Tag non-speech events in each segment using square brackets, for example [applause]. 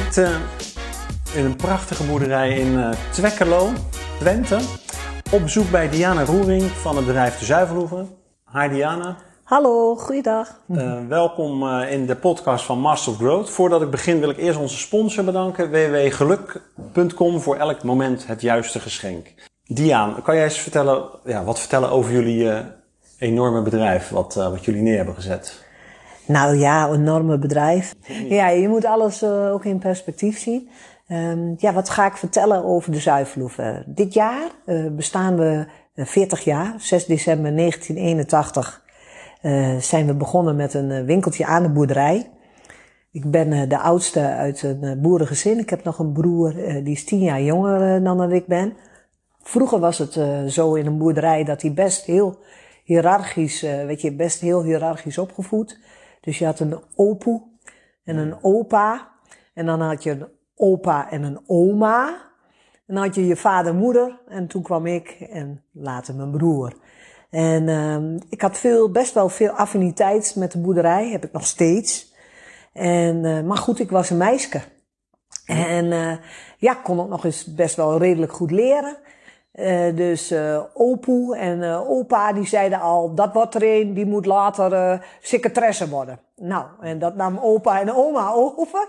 zit uh, in een prachtige boerderij in uh, Twekkerlo, Twente. Op bezoek bij Diana Roering van het bedrijf De Zuivelhoeven. Hi Diana. Hallo, goeiedag. Uh, welkom in de podcast van Master of Growth. Voordat ik begin wil ik eerst onze sponsor bedanken. www.geluk.com voor elk moment het juiste geschenk. Diana, kan jij eens vertellen, ja, wat vertellen over jullie enorme bedrijf wat, wat jullie neer hebben gezet? Nou ja, een enorme bedrijf. Ja, je moet alles uh, ook in perspectief zien. Um, ja, wat ga ik vertellen over de zuivelhoeven? Dit jaar uh, bestaan we 40 jaar. 6 december 1981 uh, zijn we begonnen met een winkeltje aan de boerderij. Ik ben de oudste uit een boerengezin. Ik heb nog een broer die is 10 jaar jonger dan dat ik ben. Vroeger was het zo in een boerderij dat hij best heel hiërarchisch, weet je, best heel hiërarchisch opgevoed. Dus je had een opoe en een opa. En dan had je een opa en een oma. En dan had je je vader en moeder. En toen kwam ik en later mijn broer. En uh, ik had veel, best wel veel affiniteit met de boerderij. Heb ik nog steeds. En, uh, maar goed, ik was een meisje. En uh, ja, kon ook nog eens best wel redelijk goed leren. Uh, dus uh, opoe en uh, opa die zeiden al, dat wordt er een, die moet later secretaresse worden. Nou, en dat nam opa en oma [laughs] over.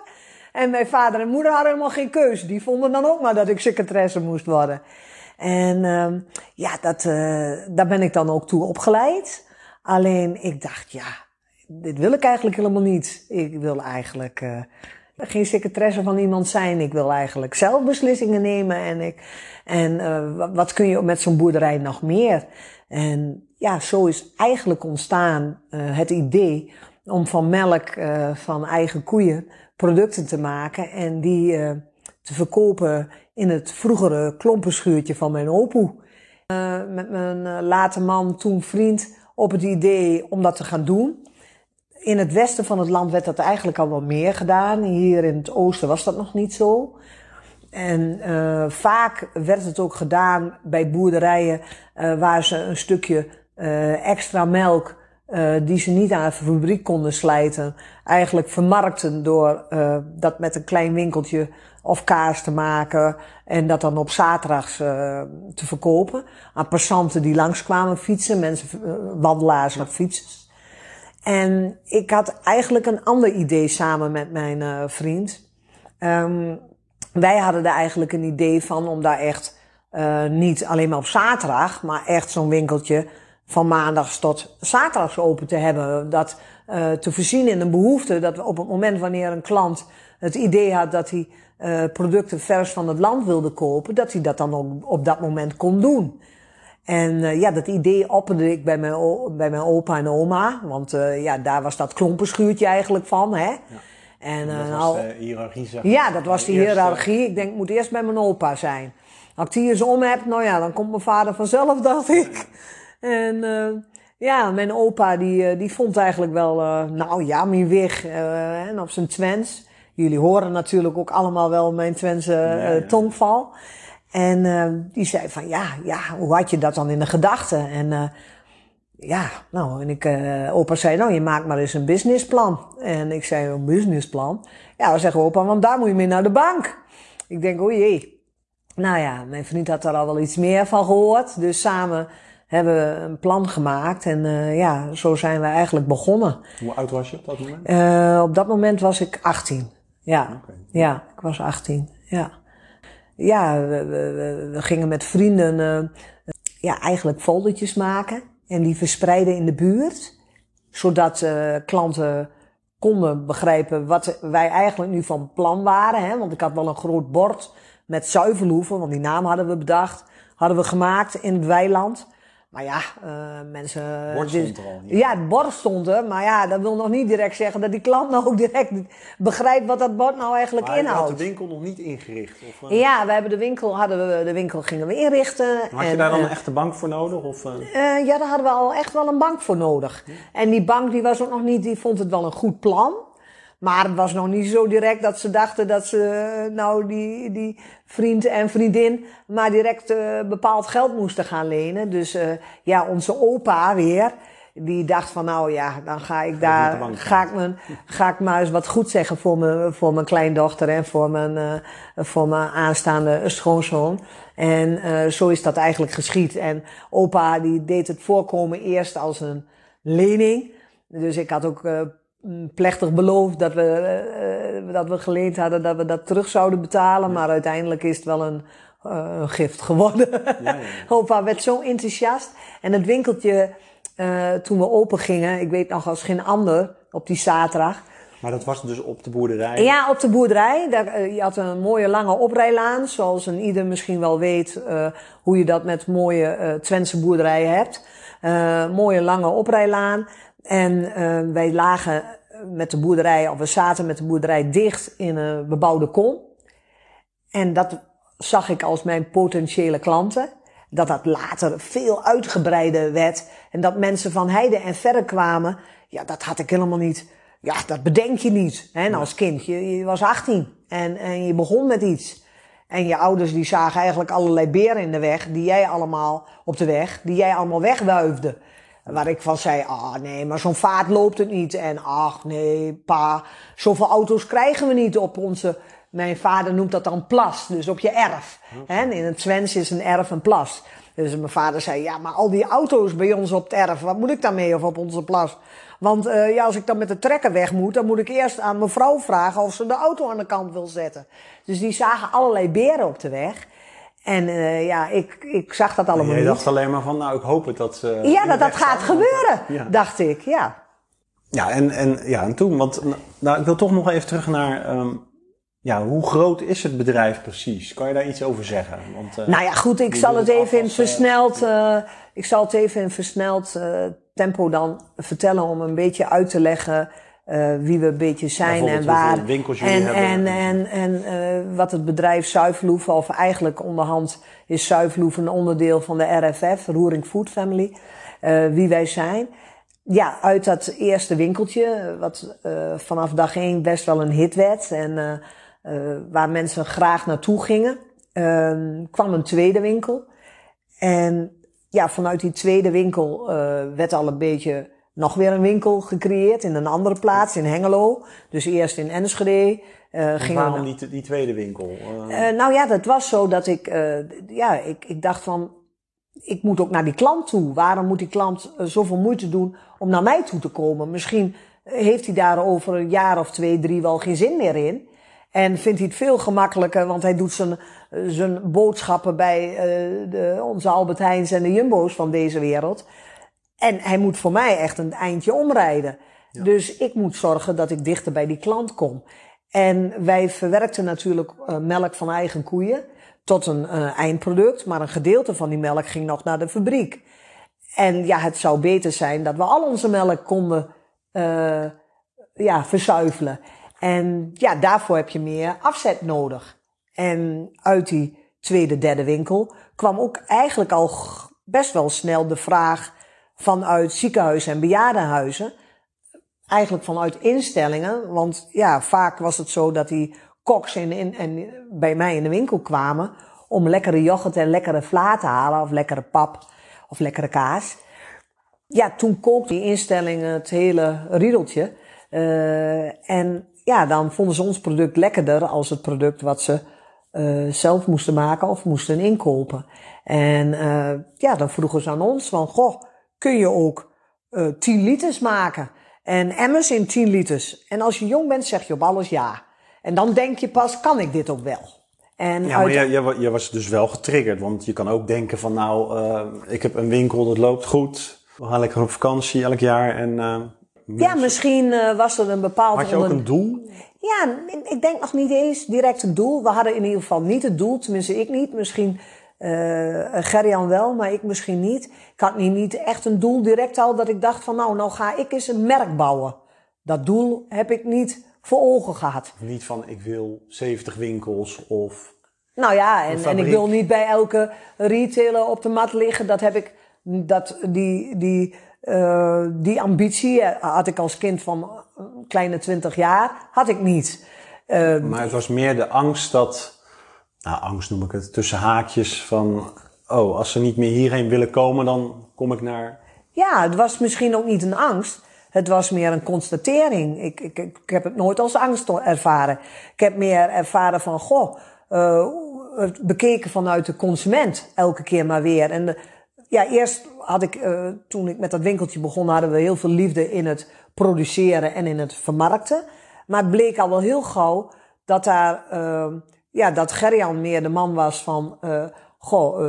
En mijn vader en moeder hadden helemaal geen keuze. Die vonden dan ook maar dat ik secretaresse moest worden. En uh, ja, dat, daar ben ik dan ook toe opgeleid. Alleen ik dacht, ja, dit wil ik eigenlijk helemaal niet. Ik wil eigenlijk geen secretaresse van iemand zijn. Ik wil eigenlijk zelf beslissingen nemen. En, ik, en uh, wat kun je met zo'n boerderij nog meer? En ja, zo is eigenlijk ontstaan uh, het idee om van melk uh, van eigen koeien producten te maken en die te verkopen in het vroegere klompenschuurtje van mijn opoe. met mijn late man, toen vriend, op het idee om dat te gaan doen in het westen van het land werd dat eigenlijk al wel meer gedaan. Hier in het oosten was dat nog niet zo. En uh, vaak werd het ook gedaan bij boerderijen uh, waar ze een stukje uh, extra melk, die ze niet aan de fabriek konden slijten, eigenlijk vermarkten door dat met een klein winkeltje of kaas te maken en dat dan op zaterdags te verkopen aan passanten die langskwamen fietsen, mensen, wandelaars op fietsen. En ik had eigenlijk een ander idee samen met mijn uh, vriend. Um, wij hadden er eigenlijk een idee van om daar echt uh, niet alleen maar op zaterdag, maar echt zo'n winkeltje van maandags tot zaterdags open te hebben. Dat uh, te voorzien in een behoefte dat op het moment wanneer een klant het idee had dat hij producten vers van het land wilde kopen, dat hij dat dan ook op dat moment kon doen. En uh, ja, dat idee opperde ik bij mijn, bij mijn opa en oma. Want uh, ja, daar was dat klompenschuurtje eigenlijk van. Hè? Ja. En, uh, dat was nou, de hiërarchie, zeg Ja, dat was de hiërarchie. Ik denk, ik moet eerst bij mijn opa zijn. Als ik die eens om heb, nou ja, dan komt mijn vader vanzelf, [laughs] dacht ik. En ja, mijn opa die, die vond eigenlijk wel, nou ja, mijn weg en op zijn Twens. Jullie horen natuurlijk ook allemaal wel mijn Twentse ja, ja. tongval. En uh, die zei van, ja, ja, hoe had je dat dan in de gedachten? En uh, ja, nou, en ik, uh, opa zei, nou, je maakt maar eens een businessplan. En ik zei, een businessplan? Ja, dan zeggen opa, want daar moet je mee naar de bank. Ik denk, o jee. Nou ja, mijn vriend had daar al wel iets meer van gehoord. Dus samen hebben we een plan gemaakt. En ja, zo zijn we eigenlijk begonnen. Hoe oud was je op dat moment? op dat moment was ik 18. Ja, okay. ja, ik was 18, ja ja, we, we, we, gingen met vrienden uh, ja, eigenlijk foldertjes maken en die verspreiden in de buurt. Zodat uh, klanten konden begrijpen wat wij eigenlijk nu van plan waren. Hè? Want ik had wel een groot bord met zuivelhoeven, want die naam hadden we bedacht. Hadden we gemaakt in het weiland. Maar ja, uh, mensen... Bord stond er al. Ja, het bord stond er. Maar ja, dat wil nog niet direct zeggen dat die klant nou ook direct begrijpt wat dat bord nou eigenlijk maar inhoudt. had de winkel nog niet ingericht? Of, uh... Ja, we hebben de winkel, hadden we, de winkel gingen we inrichten. Had en, je daar dan uh, een echte bank voor nodig? Of, ja, daar hadden we al echt wel een bank voor nodig. Ja. En die bank die was ook nog niet, die vond het wel een goed plan. Maar het was nog niet zo direct dat ze dachten dat ze nou die, die vriend en vriendin maar direct uh, bepaald geld moesten gaan lenen. Dus uh, ja, onze opa weer, die dacht van nou ja, dan ga ik daar, ga ik, mijn, ga ik maar eens wat goed zeggen voor mijn, voor mijn kleindochter en voor mijn, uh, voor mijn aanstaande schoonzoon. En zo is dat eigenlijk geschied. En opa die deed het voorkomen eerst als een lening. Dus ik had ook plechtig beloofd dat we, uh, dat we geleend hadden dat we dat terug zouden betalen. Maar uiteindelijk is het wel een, uh, een gift geworden. Ja, ja. [laughs] Opa werd zo enthousiast. En het winkeltje, toen we open gingen, ik weet nog als geen ander, op die zaterdag. Maar dat was dus op de boerderij? Ja, op de boerderij. Daar, je had een mooie lange oprijlaan, zoals een ieder misschien wel weet hoe je dat met mooie Twentse boerderijen hebt. mooie lange oprijlaan. En uh, wij lagen met de boerderij, of we zaten met de boerderij dicht in een bebouwde kom. En dat zag ik als mijn potentiële klanten. Dat dat later veel uitgebreider werd. En dat mensen van heide en verre kwamen. Ja, dat had ik helemaal niet. Ja, dat bedenk je niet. Hè, als kind. Je, je was 18 en, en je begon met iets. En je ouders die zagen eigenlijk allerlei beren in de weg. Die jij allemaal op de weg. Die jij allemaal wegwuifde. Waar ik van zei, ah nee, maar zo'n vaart loopt het niet. En ach nee, pa, zoveel auto's krijgen we niet op onze... Mijn vader noemt dat dan plas, dus op je erf. En in het Twents is een erf een plas. Dus mijn vader zei, ja, maar al die auto's bij ons op het erf, wat moet ik daarmee of op onze plas? Want uh, ja, als ik dan met de trekker weg moet, dan moet ik eerst aan mijn vrouw vragen of ze de auto aan de kant wil zetten. Dus die zagen allerlei beren op de weg. En uh, ja, ik, ik zag dat allemaal niet. Je dacht alleen maar van, nou, ik hoop het dat ze... Ja, dat dat gaat gebeuren, ja. dacht ik, ja. Ja, en, en, ja, en toen, want nou, ik wil toch nog even terug naar... Um, ja, hoe groot is het bedrijf precies? Kan je daar iets over zeggen? Want, uh, nou ja, goed, ik zal het even in versneld... Uh, ik zal het even in versneld tempo dan vertellen om een beetje uit te leggen... Uh, wie we een beetje zijn en waar. En, en, en, en uh, wat het bedrijf Zuivelhoef, of eigenlijk onderhand is Zuivelhoef een onderdeel van de RFF, Roering Food Family, uh, wie wij zijn. Ja, uit dat eerste winkeltje, wat vanaf dag één best wel een hit werd en waar mensen graag naartoe gingen, ehm, kwam een tweede winkel. En ja, vanuit die tweede winkel werd al een beetje nog weer een winkel gecreëerd in een andere plaats, in Hengelo. Dus eerst in Enschede. Uh, ging waarom niet die tweede winkel? Uh... Uh, nou ja, dat was zo dat ik, ja, ik, ik dacht van, ik moet ook naar die klant toe. Waarom moet die klant zoveel moeite doen om naar mij toe te komen? Misschien heeft hij daar over een jaar of twee, drie wel geen zin meer in. En vindt hij het veel gemakkelijker, want hij doet zijn, zijn boodschappen bij de, onze Albert Heijns en de Jumbo's van deze wereld. En hij moet voor mij echt een eindje omrijden. Ja. Dus ik moet zorgen dat ik dichter bij die klant kom. En wij verwerkten natuurlijk uh, melk van eigen koeien tot een uh, eindproduct, maar een gedeelte van die melk ging nog naar de fabriek. En ja, het zou beter zijn dat we al onze melk konden uh, ja, verzuivelen. En ja, daarvoor heb je meer afzet nodig. En uit die tweede, derde winkel kwam ook eigenlijk al best wel snel de vraag vanuit ziekenhuizen en bejaardenhuizen. Eigenlijk vanuit instellingen. Want ja, vaak was het zo dat die koks in, en bij mij in de winkel kwamen om lekkere yoghurt en lekkere vla te halen. Of lekkere pap of lekkere kaas. Ja, toen kookte die instelling het hele riedeltje. Uh, en ja, dan vonden ze ons product lekkerder als het product wat ze uh, zelf moesten maken of moesten inkopen. En uh, ja, dan vroegen ze aan ons van, goh, kun je ook uh, 10 liters maken. En emmers in 10 liters. En als je jong bent, zeg je op alles ja. En dan denk je pas, kan ik dit ook wel? En ja, maar je, je, je, was dus wel getriggerd. Want je kan ook denken van nou, uh, ik heb een winkel, dat loopt goed. We gaan lekker op vakantie elk jaar. En, uh, ja, misschien uh, was er een bepaald... Had je ook een doel? Ja, ik denk nog niet eens direct een doel. We hadden in ieder geval niet het doel, tenminste ik niet. Misschien uh, Gerjan wel, maar ik misschien niet. Ik had niet, niet echt een doel direct al dat ik dacht van nou, nou ga ik eens een merk bouwen. Dat doel heb ik niet voor ogen gehad. Niet van ik wil 70 winkels of. Nou ja, en, en ik wil niet bij elke retailer op de mat liggen. Dat heb ik, dat, die, die, uh, die ambitie had ik als kind van kleine 20 jaar, had ik niet. Uh, maar het was meer de angst dat nou, angst noem ik het, tussen haakjes van, oh, als ze niet meer hierheen willen komen, dan kom ik naar... Ja, het was misschien ook niet een angst. Het was meer een constatering. Ik, ik, ik heb het nooit als angst ervaren. Ik heb meer ervaren van, goh, uh, bekeken vanuit de consument elke keer maar weer. En de, ja, eerst had ik, uh, toen ik met dat winkeltje begon, hadden we heel veel liefde in het produceren en in het vermarkten. Maar het bleek al wel heel gauw dat daar, uh, ja, dat Gerjan meer de man was van, goh,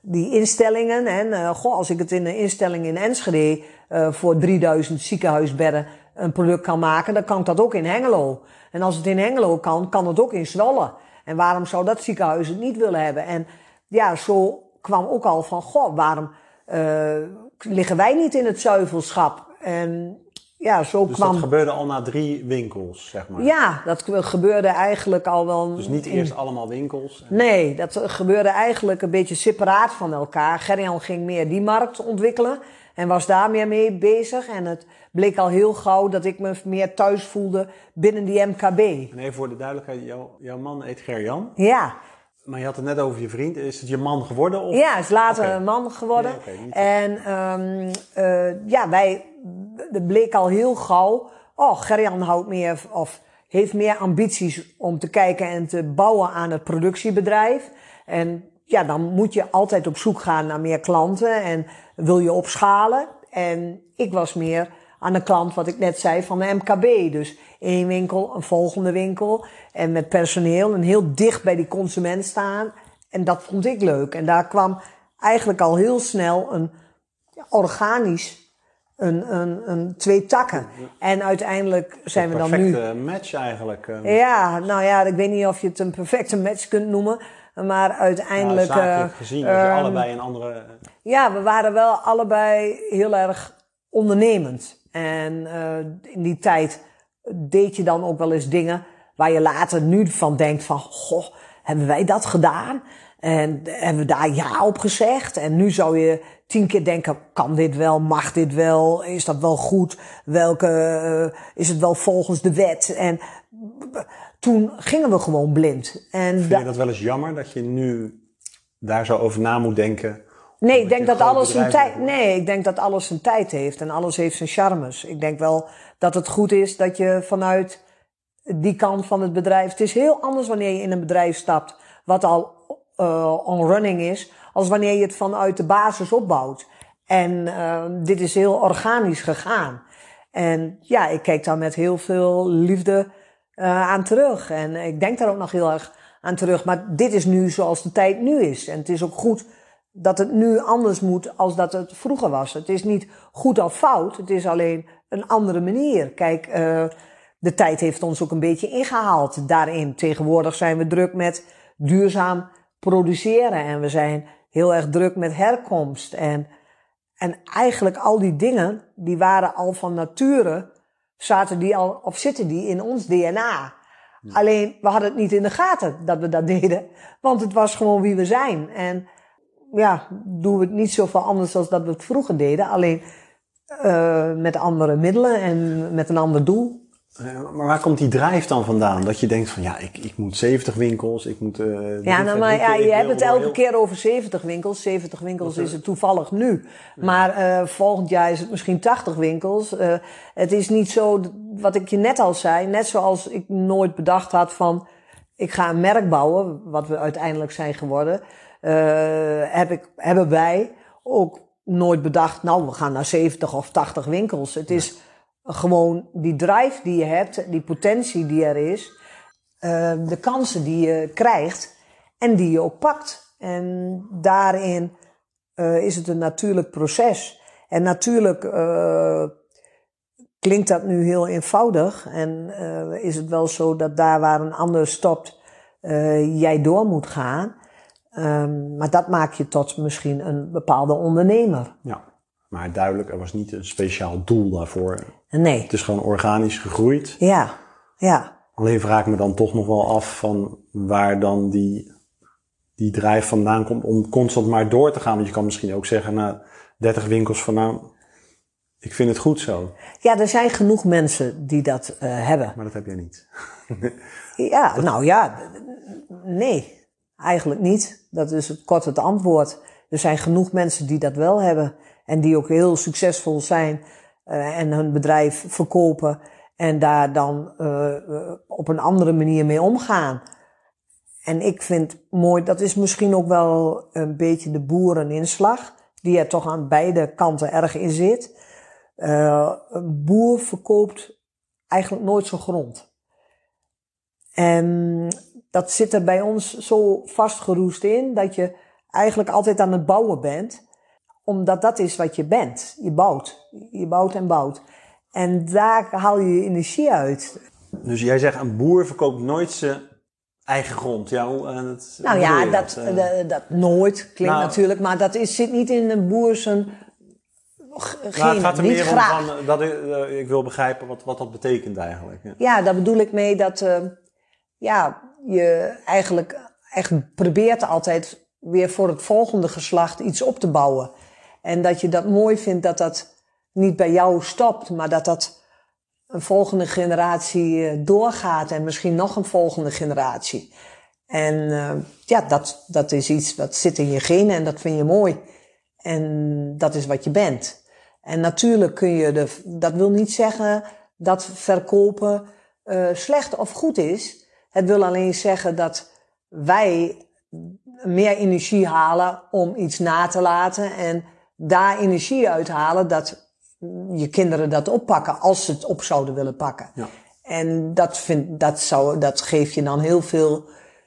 die instellingen. En goh, als ik het in een instelling in Enschede voor 3000 ziekenhuisbedden een product kan maken, dan kan ik dat ook in Hengelo. En als het in Hengelo kan, kan het ook in Zwolle. En waarom zou dat ziekenhuis het niet willen hebben? En ja, zo kwam ook al van, goh, waarom uh, liggen wij niet in het zuivelschap? En ja, zo dus kwam... dat gebeurde al na drie winkels, zeg maar? Ja, dat gebeurde eigenlijk al wel... Dus niet eerst allemaal winkels? Nee, dat gebeurde eigenlijk een beetje separaat van elkaar. Gerjan ging meer die markt ontwikkelen en was daar meer mee bezig. En het bleek al heel gauw dat ik me meer thuis voelde binnen die MKB. En even voor de duidelijkheid, jouw man heet Gerjan? Ja. Maar je had het net over je vriend. Is het je man geworden? Of? Ja, is later een man geworden. en um, uh, ja, wij, het bleek al heel gauw. Oh, Gerjan houdt meer of heeft meer ambities om te kijken en te bouwen aan het productiebedrijf. En ja, dan moet je altijd op zoek gaan naar meer klanten en wil je opschalen. En ik was meer aan de klant, wat ik net zei, van de MKB. Dus één winkel, een volgende winkel. En met personeel en heel dicht bij die consument staan. En dat vond ik leuk. En daar kwam eigenlijk al heel snel een ja, organisch een, een, een, twee takken. En uiteindelijk zijn we dan nu... Een perfecte match eigenlijk. eh. Ja, nou ja, ik weet niet of je het een perfecte match kunt noemen. Maar uiteindelijk... Nou, zakelijk gezien, was je ehm, allebei een andere... Ja, we waren wel allebei heel erg ondernemend. En uh, in die tijd deed je dan ook wel eens dingen waar je later nu van denkt van, goh, hebben wij dat gedaan? En hebben we daar ja op gezegd? En nu zou je tien keer denken, kan dit wel? Mag dit wel? Is dat wel goed? Welke, uh, is het wel volgens de wet? En toen gingen we gewoon blind. En Vind je dat wel eens jammer dat je nu daar zo over na moet denken? Nee, ik denk dat alles een tijd. Nee, ik denk dat alles een tijd heeft en alles heeft zijn charmes. Ik denk wel dat het goed is dat je vanuit die kant van het bedrijf. Het is heel anders wanneer je in een bedrijf stapt wat al uh, on running is, als wanneer je het vanuit de basis opbouwt. En uh, dit is heel organisch gegaan. En ja, ik kijk daar met heel veel liefde uh, aan terug. En ik denk daar ook nog heel erg aan terug. Maar dit is nu zoals de tijd nu is. En het is ook goed dat het nu anders moet als dat het vroeger was. Het is niet goed of fout, het is alleen een andere manier. Kijk, uh, de tijd heeft ons ook een beetje ingehaald daarin. Tegenwoordig zijn we druk met duurzaam produceren en we zijn heel erg druk met herkomst. En, en eigenlijk al die dingen, die waren al van nature, zaten die al, of zitten die in ons DNA. Ja. Alleen, we hadden het niet in de gaten dat we dat [laughs] deden, want het was gewoon wie we zijn. En ja, doen we het niet zoveel anders dan dat we het vroeger deden. Alleen uh, met andere middelen en met een ander doel. maar waar komt die drijf dan vandaan? Dat je denkt van ja, ik, ik moet 70 winkels, ik moet. Uh, ja, nou, maar ja, je hebt het elke heel... keer over 70 winkels. 70 winkels is het toevallig nu. Ja. Maar uh, volgend jaar is het misschien 80 winkels. Uh, het is niet zo, wat ik je net al zei, net zoals ik nooit bedacht had van ik ga een merk bouwen, wat we uiteindelijk zijn geworden. Heb ik, hebben wij ook nooit bedacht, nou, we gaan naar 70 of 80 winkels. Het is gewoon die drive die je hebt, die potentie die er is, uh, de kansen die je krijgt en die je ook pakt. En daarin uh, is het een natuurlijk proces. En natuurlijk klinkt dat nu heel eenvoudig en is het wel zo dat daar waar een ander stopt, jij door moet gaan. Um, maar dat maakt je tot misschien een bepaalde ondernemer. Ja, maar duidelijk, er was niet een speciaal doel daarvoor. Nee. Het is gewoon organisch gegroeid. Ja, ja. Alleen vraag ik me dan toch nog wel af van waar dan die, die drijf vandaan komt om constant maar door te gaan. Want je kan misschien ook zeggen na 30 winkels van nou, ik vind het goed zo. Ja, er zijn genoeg mensen die dat uh, hebben. Maar dat heb jij niet. ja, [laughs] dat... nou ja, nee. Eigenlijk niet. Dat is kort het antwoord. Er zijn genoeg mensen die dat wel hebben en die ook heel succesvol zijn uh, en hun bedrijf verkopen en daar dan uh, op een andere manier mee omgaan. En ik vind mooi, dat is misschien ook wel een beetje de boereninslag, die er toch aan beide kanten erg in zit. Een boer verkoopt eigenlijk nooit zijn grond. En dat zit er bij ons zo vastgeroest in dat je eigenlijk altijd aan het bouwen bent, omdat dat is wat je bent. Je bouwt, je bouwt en bouwt. En daar haal je je energie uit. Dus jij zegt een boer verkoopt nooit zijn eigen grond. Ja, het, nou ja, dat, dat, uh, dat, nooit klinkt nou, natuurlijk, maar dat is, zit niet in een boer zijn nou, het gaat er meer om van, dat ik, uh, ik, wil begrijpen wat, wat dat betekent eigenlijk. Ja, ja daar bedoel ik mee dat uh, ja, je eigenlijk echt probeert altijd weer voor het volgende geslacht iets op te bouwen. En dat je dat mooi vindt dat dat niet bij jou stopt, maar dat dat een volgende generatie eh, doorgaat en misschien nog een volgende generatie. En uh, ja, dat, dat is iets wat zit in je genen en dat vind je mooi. En dat is wat je bent. En natuurlijk kun je de, dat wil niet zeggen dat verkopen uh, slecht of goed is. Het wil alleen zeggen dat wij meer energie halen om iets na te laten en daar energie uithalen dat je kinderen dat oppakken als ze het op zouden willen pakken. Ja. En dat, vind, dat, zou, dat geeft je dan heel veel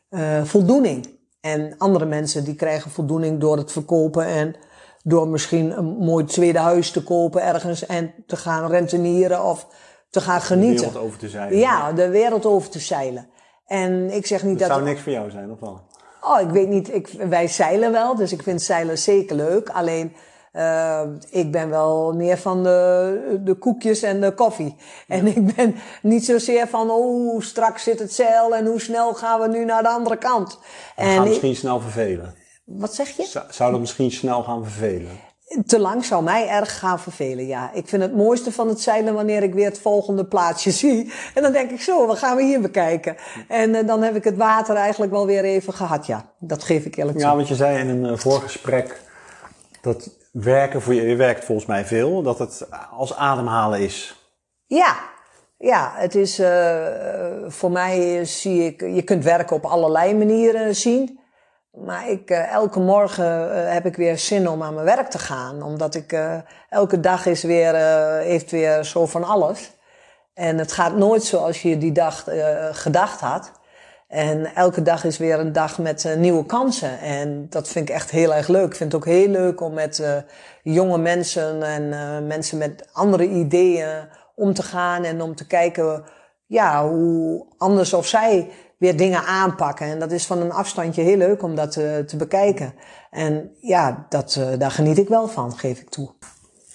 uh, voldoening. En andere mensen die krijgen voldoening door het verkopen en door misschien een mooi tweede huis te kopen ergens en te gaan rentenieren of te gaan genieten. De wereld over te zeilen. Ja, de wereld over te zeilen. En ik zeg niet dat. Dat zou niks voor jou zijn, of wel? Oh, ik weet niet. Ik, wij zeilen wel, dus ik vind zeilen zeker leuk. Alleen uh, ik ben wel meer van de, de koekjes en de koffie. En ik ben niet zozeer van, oh, straks zit het zeil en hoe snel gaan we nu naar de andere kant. En gaan misschien snel vervelen. Wat zeg je? Zou dat misschien snel gaan vervelen? Te lang zou mij erg gaan vervelen, ja. Ik vind het mooiste van het zeilen wanneer ik weer het volgende plaatsje [laughs] zie. En dan denk ik zo, wat gaan we hier bekijken? En uh, dan heb ik het water eigenlijk wel weer even gehad, ja. Dat geef ik eerlijk toe. Ja, want je zei in een uh, voorgesprek dat werken voor je, je werkt volgens mij veel, dat het als ademhalen is. Ja, ja, het is uh, voor mij zie ik, je kunt werken op allerlei manieren zien. Maar ik, uh, elke morgen uh, heb ik weer zin om aan mijn werk te gaan. Omdat ik elke dag is weer, heeft weer zo van alles. En het gaat nooit zoals je die dag gedacht had. En elke dag is weer een dag met nieuwe kansen. En dat vind ik echt heel erg leuk. Ik vind het ook heel leuk om met jonge mensen en mensen met andere ideeën om te gaan. En om te kijken ja, hoe anders of zij weer dingen aanpakken. En dat is van een afstandje heel leuk om dat te bekijken. En ja, dat, daar geniet ik wel van, geef ik toe.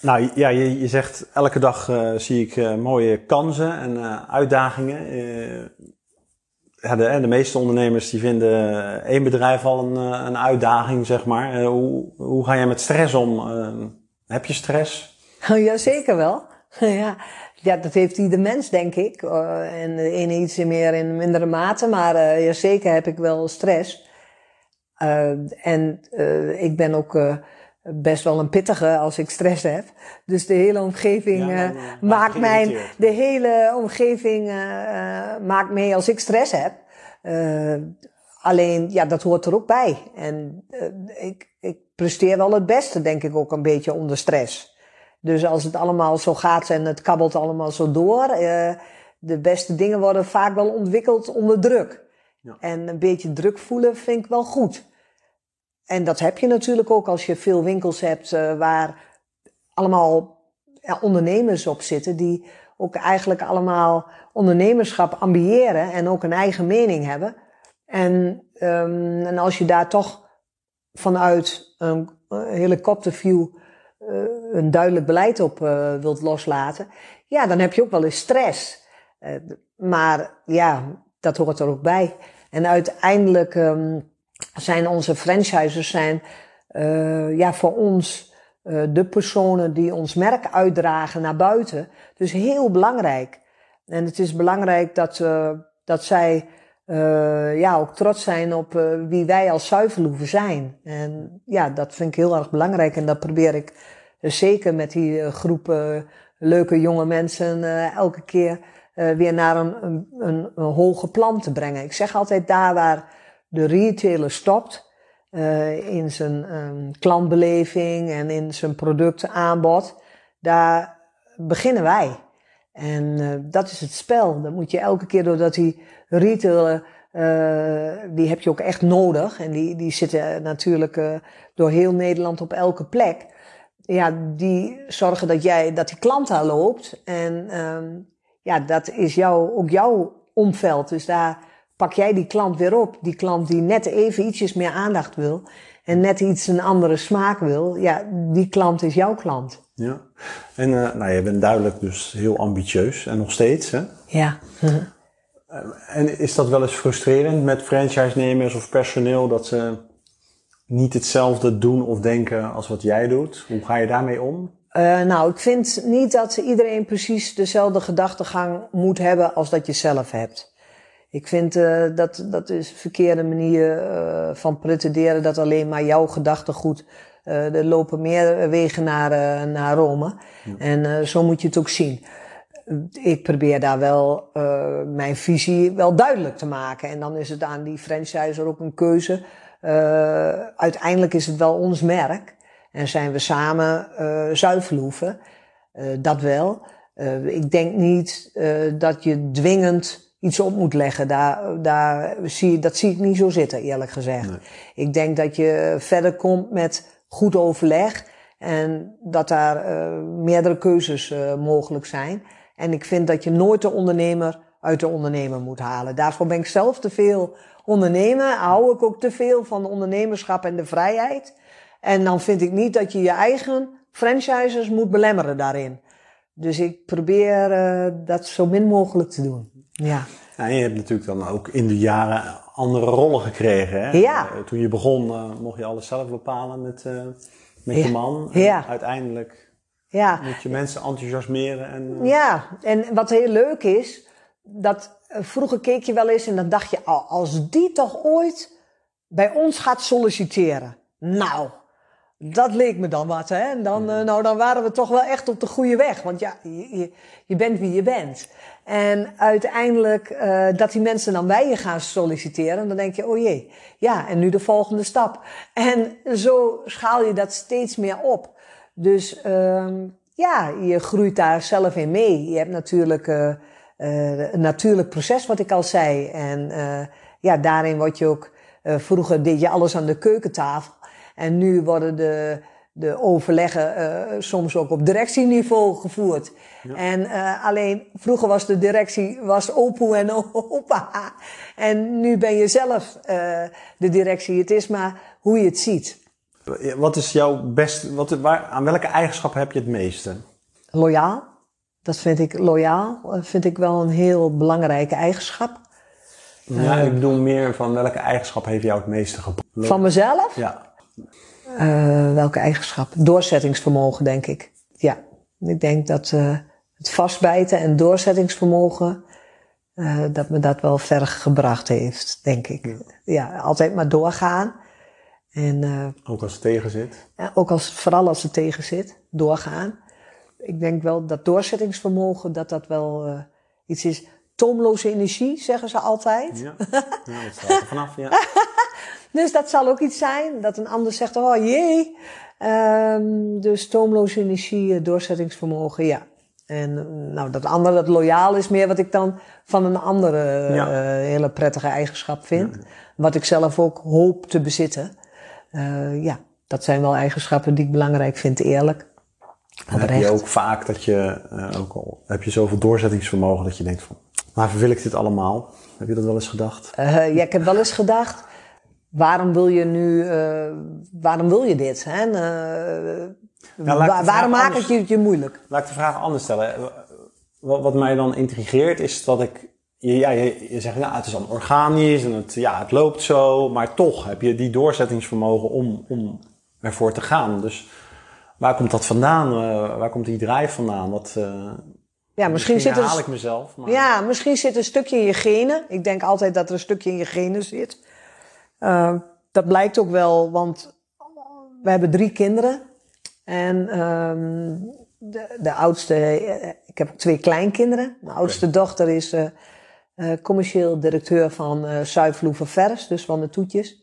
Nou ja, je, je zegt elke dag zie ik mooie kansen en uitdagingen ja, de, de, meeste ondernemers die vinden één bedrijf al een, eh, een uitdaging, zeg maar. Eh, hoe, hoe ga jij met stress om? Heb je stress? [laughs] Oh, ja, zeker wel. [laughs] ja. Ja, dat heeft ieder mens, denk ik. Uh, en de ene iets meer in mindere mate, maar uh, ja, zeker heb ik wel stress. en ik ben ook best wel een pittige als ik stress heb. Dus de hele omgeving ja, maakt mij, de hele omgeving maakt mee als ik stress heb. Alleen, ja, dat hoort er ook bij. En ik, ik presteer wel het beste, denk ik ook een beetje onder stress. Dus als het allemaal zo gaat en het kabbelt allemaal zo door, de beste dingen worden vaak wel ontwikkeld onder druk. Ja. En een beetje druk voelen vind ik wel goed. En dat heb je natuurlijk ook als je veel winkels hebt uh, waar allemaal ja, ondernemers op zitten die ook eigenlijk allemaal ondernemerschap ambiëren en ook een eigen mening hebben. En, um, en als je daar toch vanuit een helikopterview een duidelijk beleid op uh, wilt loslaten, ja, dan heb je ook wel eens stress. maar ja, dat hoort er ook bij. En uiteindelijk um, zijn onze franchisers zijn, uh, ja, voor ons uh, de personen die ons merk uitdragen naar buiten. Dus heel belangrijk. En het is belangrijk dat, uh, dat zij ja, ook trots zijn op wie wij als zuivelhoeven zijn. En ja, dat vind ik heel erg belangrijk. En dat probeer ik zeker met die uh, groep leuke jonge mensen elke keer weer naar een, een, een, hoger plan te brengen. Ik zeg altijd daar waar de retailer stopt, in zijn um, klantbeleving en in zijn productaanbod, daar beginnen wij. En dat is het spel. Dan moet je elke keer doordat die retailer, die heb je ook echt nodig. En die, die zitten natuurlijk door heel Nederland op elke plek. Ja, die zorgen dat jij, dat die klant daar loopt. En um, ja, dat is jou, ook jouw omveld. Dus daar pak jij die klant weer op. Die klant die net even ietsjes meer aandacht wil. En net iets een andere smaak wil. Ja, die klant is jouw klant. Ja, en uh, nou, je bent duidelijk dus heel ambitieus en nog steeds, hè? Ja. en is dat wel eens frustrerend met franchise-nemers of personeel dat ze niet hetzelfde doen of denken als wat jij doet? Hoe ga je daarmee om? Uh, nou, ik vind niet dat iedereen precies dezelfde gedachtegang moet hebben als dat je zelf hebt. Ik vind uh, dat dat is een verkeerde manier uh, van pretenderen dat alleen maar jouw gedachtegoed er lopen meer wegen naar, naar Rome. Ja. En zo moet je het ook zien. Ik probeer daar wel mijn visie wel duidelijk te maken. En dan is het aan die franchiser ook een keuze. Uiteindelijk is het wel ons merk. En zijn we samen zuivelhoeven. dat wel. ik denk niet dat je dwingend iets op moet leggen. Daar, daar zie, dat zie ik niet zo zitten, eerlijk gezegd. Nee. Ik denk dat je verder komt met goed overleg en dat daar uh, meerdere keuzes uh, mogelijk zijn. En ik vind dat je nooit de ondernemer uit de ondernemer moet halen. Daarvoor ben ik zelf te veel ondernemer. Hou ik ook te veel van de ondernemerschap en de vrijheid. En dan vind ik niet dat je je eigen franchisers moet belemmeren daarin. Dus ik probeer uh, dat zo min mogelijk te doen. Ja. ja. En je hebt natuurlijk dan ook in de jaren andere rollen gekregen. Hè? Ja. Uh, toen je begon uh, mocht je alles zelf bepalen met, met ja. je man. Ja. uiteindelijk ja. moet je mensen enthousiasmeren. En, Ja, en wat heel leuk is, dat vroeger keek je wel eens en dan dacht je, oh, als die toch ooit bij ons gaat solliciteren. Nou, dat leek me dan wat, hè? En dan, uh, nou, dan waren we toch wel echt op de goede weg. Want ja, je, je bent wie je bent. En uiteindelijk, uh, dat die mensen dan bij je gaan solliciteren, dan denk je, oh jee, ja, en nu de volgende stap. En zo schaal je dat steeds meer op. Dus uh, ja, je groeit daar zelf in mee. Je hebt natuurlijk uh, een natuurlijk proces, wat ik al zei. En ja, daarin word je ook, vroeger deed je alles aan de keukentafel. En nu worden de, de overleggen soms ook op directieniveau gevoerd. Ja. En alleen vroeger was de directie was opa en [laughs] opa. En nu ben je zelf de directie. Het is maar hoe je het ziet. Wat is jouw best, wat, waar, aan welke eigenschappen heb je het meeste? Loyaal. Dat vind ik loyaal. vind ik wel een heel belangrijke eigenschap. Ja, ik bedoel meer van welke eigenschap heeft jou het meeste geboden? Van mezelf? Ja. Uh, welke eigenschap? Doorzettingsvermogen, denk ik. Ja, ik denk dat uh, het vastbijten en doorzettingsvermogen, dat me dat wel ver gebracht heeft, denk ik. Ja, ja altijd maar doorgaan. En, ook als het tegen zit? Ook als, vooral als het tegen zit, doorgaan. Ik denk wel dat doorzettingsvermogen, dat dat wel iets is. Toomloze energie, zeggen ze altijd. Ja, [laughs] ja dat staat er vanaf, ja. [laughs] Dus dat zal ook iets zijn dat een ander zegt, oh jee. Um, dus toomloze energie, doorzettingsvermogen, ja. En nou, dat andere, dat loyaal is meer wat ik dan van een andere ja. uh, hele prettige eigenschap vind. Ja. Wat ik zelf ook hoop te bezitten. Uh, ja, dat zijn wel eigenschappen die ik belangrijk vind, eerlijk. Heb je ook vaak dat je, uh, ook al heb je zoveel doorzettingsvermogen dat je denkt van, maar wil ik dit allemaal? Heb je dat wel eens gedacht? ja, ik heb wel eens gedacht, waarom wil je nu, uh, waarom wil je dit? Hè? Waarom maak ik je, je moeilijk? Laat ik de vraag anders stellen. Wat, wat mij dan intrigeert is dat ik, ja, je, je zegt, nou, het is dan organisch en het, ja, het loopt zo, maar toch heb je die doorzettingsvermogen om, om ervoor te gaan. Dus waar komt dat vandaan? Uh, waar komt die drive vandaan? Wat, Ja, misschien, zit ik mezelf. Maar... ja, misschien zit een stukje in je genen. Ik denk altijd dat er een stukje in je genen zit. Uh, dat blijkt ook wel, want we hebben drie kinderen. En um, de, de oudste, eh, ik heb twee kleinkinderen. Mijn oudste dochter is uh, uh, commercieel directeur van uh, Zuiverloeven Vers, dus van de toetjes.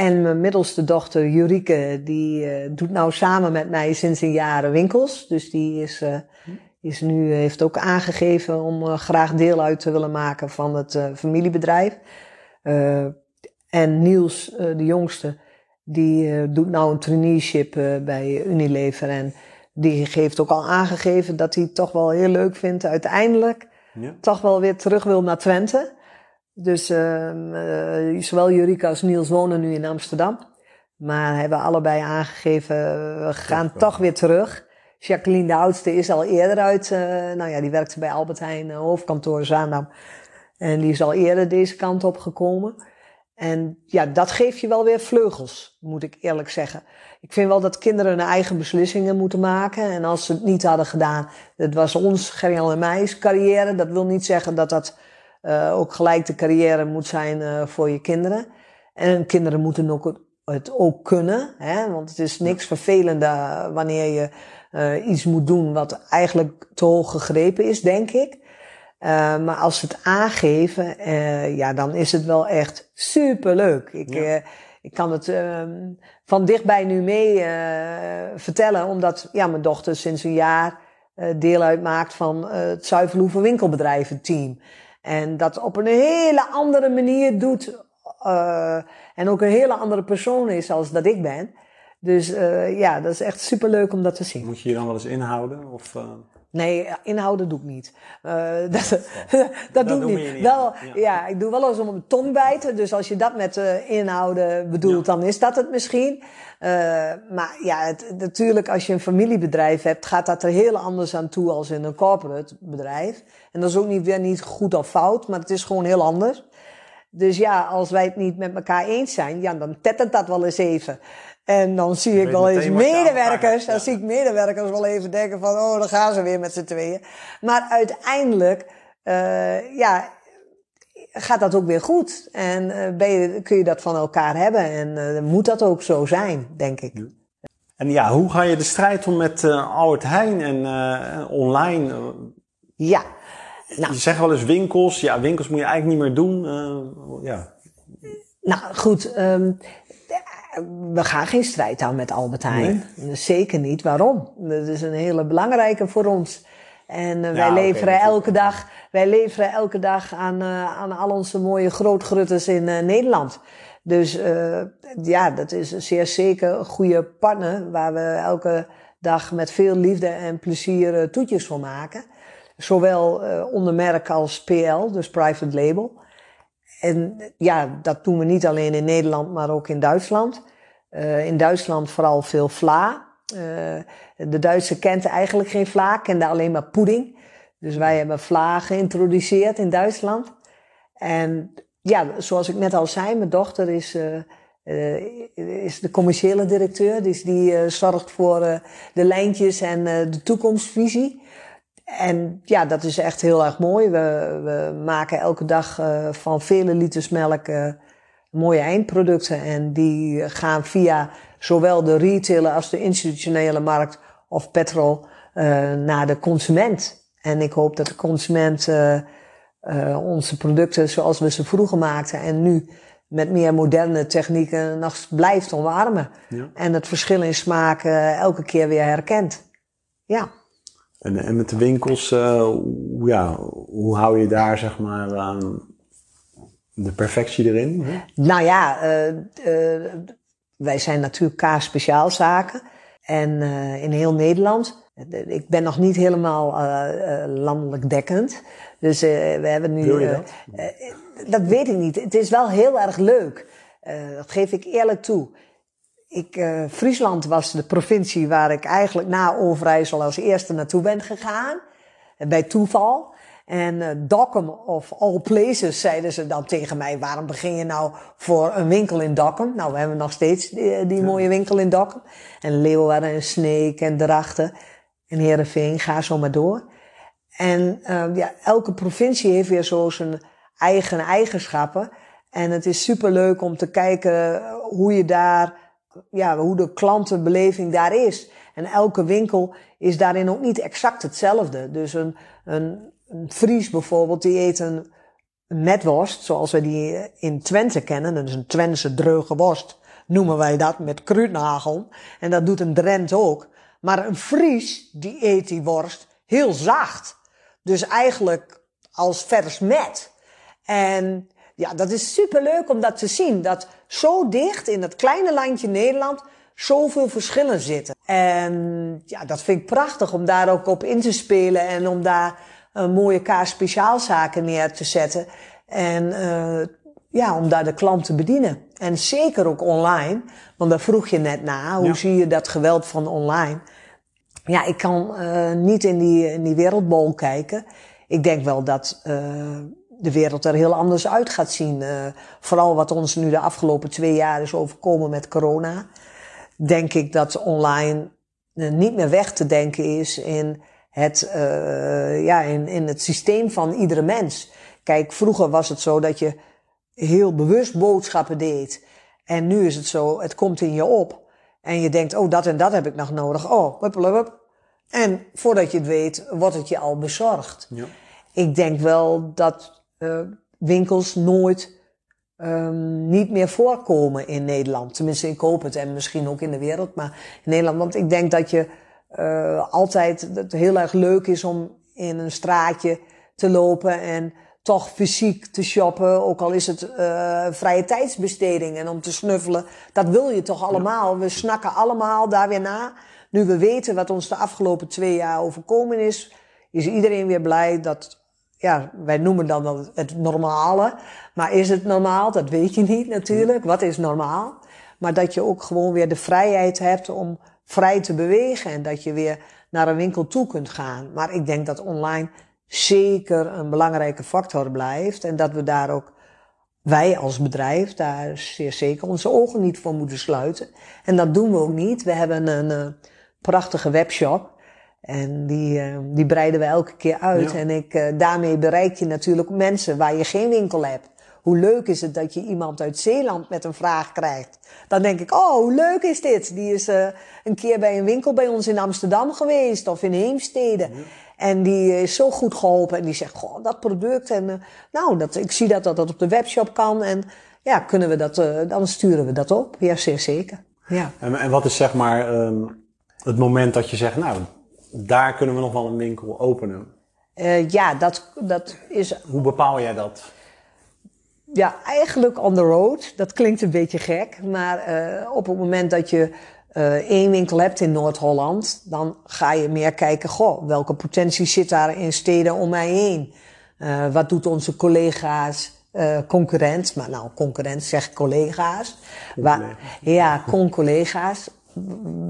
En mijn middelste dochter Jurike, die uh, doet nou samen met mij sinds een jaar winkels. Dus die is, uh, is nu, heeft ook aangegeven om uh, graag deel uit te willen maken van het familiebedrijf. en Niels, de jongste, die doet nou een traineeship bij Unilever. En die heeft ook al aangegeven dat hij het toch wel heel leuk vindt uiteindelijk. Ja. Toch wel weer terug wil naar Twente. Dus uh, zowel Jurika als Niels wonen nu in Amsterdam. Maar hebben allebei aangegeven, we gaan toch weer terug. Jacqueline, de oudste, is al eerder uit. Uh, nou ja, die werkte bij Albert Heijn, uh, hoofdkantoor Zaandam. En die is al eerder deze kant op gekomen. En ja, dat geeft je wel weer vleugels, moet ik eerlijk zeggen. Ik vind wel dat kinderen hun eigen beslissingen moeten maken. En als ze het niet hadden gedaan, het was ons, Gerjan en mij's carrière. Dat wil niet zeggen dat dat uh, ook gelijk de carrière moet zijn uh, voor je kinderen. En kinderen moeten ook het ook kunnen. Hè? Want het is niks vervelender wanneer je uh, iets moet doen wat eigenlijk te hoog gegrepen is, denk ik. maar als ze het aangeven, ja, dan is het wel echt superleuk. Ik, ja. ik kan het ehm, van dichtbij nu mee vertellen, omdat ja, mijn dochter sinds een jaar deel uitmaakt van het Zuiverloeven winkelbedrijventeam. En dat op een hele andere manier doet. Uh, en ook een hele andere persoon is als dat ik ben. Dus uh, ja, dat is echt superleuk om dat te zien. Moet je je dan wel eens inhouden? Of, uh... Nee, inhouden doe ik niet. [laughs] dat, dat, doe ik niet. niet. Wel, ja. ja. ik doe wel eens om een tong bijten. Dus als je dat met inhouden bedoelt, ja. dan is dat het misschien. maar ja, het, natuurlijk als je een familiebedrijf hebt, gaat dat er heel anders aan toe als in een corporate bedrijf. En dat is ook niet weer niet goed of fout, maar het is gewoon heel anders. Dus ja, als wij het niet met elkaar eens zijn, ja, dan tettert dat wel eens even. En dan zie ik wel eens medewerkers, dan zie ik medewerkers wel even denken van, oh, dan gaan ze weer met z'n tweeën. Maar uiteindelijk, uh, ja, gaat dat ook weer goed. En uh, ben je, kun je dat van elkaar hebben. En uh, moet dat ook zo zijn, denk ik. En ja, hoe ga je de strijd om met uh, Albert Heijn en online? Ja, nou. Je zegt wel eens winkels. Ja, winkels moet je eigenlijk niet meer doen. Uh, ja. Nou goed, um, we gaan geen strijd aan met Albert Heijn. Nee. Zeker niet. Waarom? Dat is een hele belangrijke voor ons. En uh, wij leveren okay, elke dag, wij leveren elke dag aan, uh, aan al onze mooie grootgrutters in uh, Nederland. Dus ja, dat is zeer zeker een goede partner waar we elke dag met veel liefde en plezier toetjes voor maken. Zowel uh, onder merk als PL, dus private label. En ja, dat doen we niet alleen in Nederland, maar ook in Duitsland. Uh, in Duitsland vooral veel vla. Uh, de Duitse kent eigenlijk geen vla, kende alleen maar pudding. Dus wij hebben vla geïntroduceerd in Duitsland. En ja, zoals ik net al zei, mijn dochter is, is de commerciële directeur. Dus die zorgt voor de lijntjes en de toekomstvisie. En ja, dat is echt heel erg mooi. We, we maken elke dag uh, van vele liters melk uh, mooie eindproducten. En die gaan via zowel de retailer als de institutionele markt of petrol uh, naar de consument. En ik hoop dat de consument onze producten zoals we ze vroeger maakten en nu met meer moderne technieken nog blijft omarmen. Ja. En het verschil in smaak elke keer weer herkent. Ja. En, en met de winkels, uh, ja, hoe hou je daar zeg maar aan de perfectie erin? Hè? Nou ja, uh, uh, wij zijn natuurlijk K-speciaalzaken. En in heel Nederland. Ik ben nog niet helemaal landelijk dekkend. Dus we hebben nu. Wil je dat? dat weet ik niet. Het is wel heel erg leuk. dat geef ik eerlijk toe. Ik, uh, Friesland was de provincie waar ik eigenlijk na Overijssel als eerste naartoe ben gegaan. Bij toeval. En uh, Dokkum of all places zeiden ze dan tegen mij, waarom begin je nou voor een winkel in Dokkum? Nou, we hebben nog steeds die, die mooie winkel in Dokkum. En Leeuwarden en Sneek en Drachten en Heerenveen, ga zo maar door. En uh, ja, elke provincie heeft weer zo zijn eigen eigenschappen. En het is superleuk om te kijken hoe je daar, ja, hoe de klantenbeleving daar is. En elke winkel is daarin ook niet exact hetzelfde. Dus een, een, een Fries bijvoorbeeld, die eet een, metworst, zoals we die in Twente kennen. Dat is een Twentse dreuge worst, noemen wij dat, met kruidnagel. En dat doet een Drent ook. Maar een Fries, die eet die worst heel zacht. Dus eigenlijk als vers met. En ja, dat is superleuk om dat te zien. Dat zo dicht in dat kleine landje Nederland zoveel verschillen zitten. En ja, dat vind ik prachtig om daar ook op in te spelen en om daar een mooie kaart speciaalzaken neer te zetten. En uh, ja, om daar de klant te bedienen. En zeker ook online, want daar vroeg je net na. Hoe zie je dat geweld van online? Ja, ik kan uh, niet in die, in die wereldbol kijken. Ik denk wel dat uh, de wereld er heel anders uit gaat zien. vooral wat ons nu de afgelopen twee jaar is overkomen met corona denk ik dat online eh, niet meer weg te denken is in het, uh, ja, in, in het systeem van iedere mens. Kijk, vroeger was het zo dat je heel bewust boodschappen deed. En nu is het zo, het komt in je op. En je denkt, oh, dat en dat heb ik nog nodig. Oh, wup. En voordat je het weet, wordt het je al bezorgd. Ja. Ik denk wel dat uh, winkels nooit um, niet meer voorkomen in Nederland. Tenminste, ik hoop het en misschien ook in de wereld, maar in Nederland. Want ik denk dat je uh, altijd het heel erg leuk is om in een straatje te lopen en toch fysiek te shoppen, ook al is het uh, vrije tijdsbesteding en om te snuffelen. Dat wil je toch allemaal. We snakken allemaal daar weer na. Nu we weten wat ons de afgelopen twee jaar overkomen is, is iedereen weer blij dat ja, wij noemen dan het normale. Maar is het normaal? Dat weet je niet natuurlijk. Wat is normaal? Maar dat je ook gewoon weer de vrijheid hebt om vrij te bewegen. En dat je weer naar een winkel toe kunt gaan. Maar ik denk dat online zeker een belangrijke factor blijft. En dat we daar ook, wij als bedrijf, daar zeer zeker onze ogen niet voor moeten sluiten. En dat doen we ook niet. We hebben een, eh, prachtige webshop. En die, uh, die breiden we elke keer uit. En ik, uh, daarmee bereik je natuurlijk mensen waar je geen winkel hebt. Hoe leuk is het dat je iemand uit Zeeland met een vraag krijgt? Dan denk ik, oh, hoe leuk is dit? Die is uh, een keer bij een winkel bij ons in Amsterdam geweest of in Heemstede. En die is zo goed geholpen en die zegt, goh, dat product. En nou, dat, ik zie dat, dat dat op de webshop kan. En ja, kunnen we dat, dan sturen we dat op. Ja, zeer zeker. Ja. En, en wat is zeg maar um, het moment dat je zegt, nou, daar kunnen we nog wel een winkel openen. Uh, ja, dat, dat is. Hoe bepaal jij dat? Ja, eigenlijk on the road. Dat klinkt een beetje gek. Maar uh, op het moment dat je uh, één winkel hebt in Noord-Holland, dan ga je meer kijken, goh, welke potentie zit daar in steden om mij heen? wat doet onze collega's? Uh, concurrent, maar nou, concurrent zeg collega's. Waar, ja, con-collega's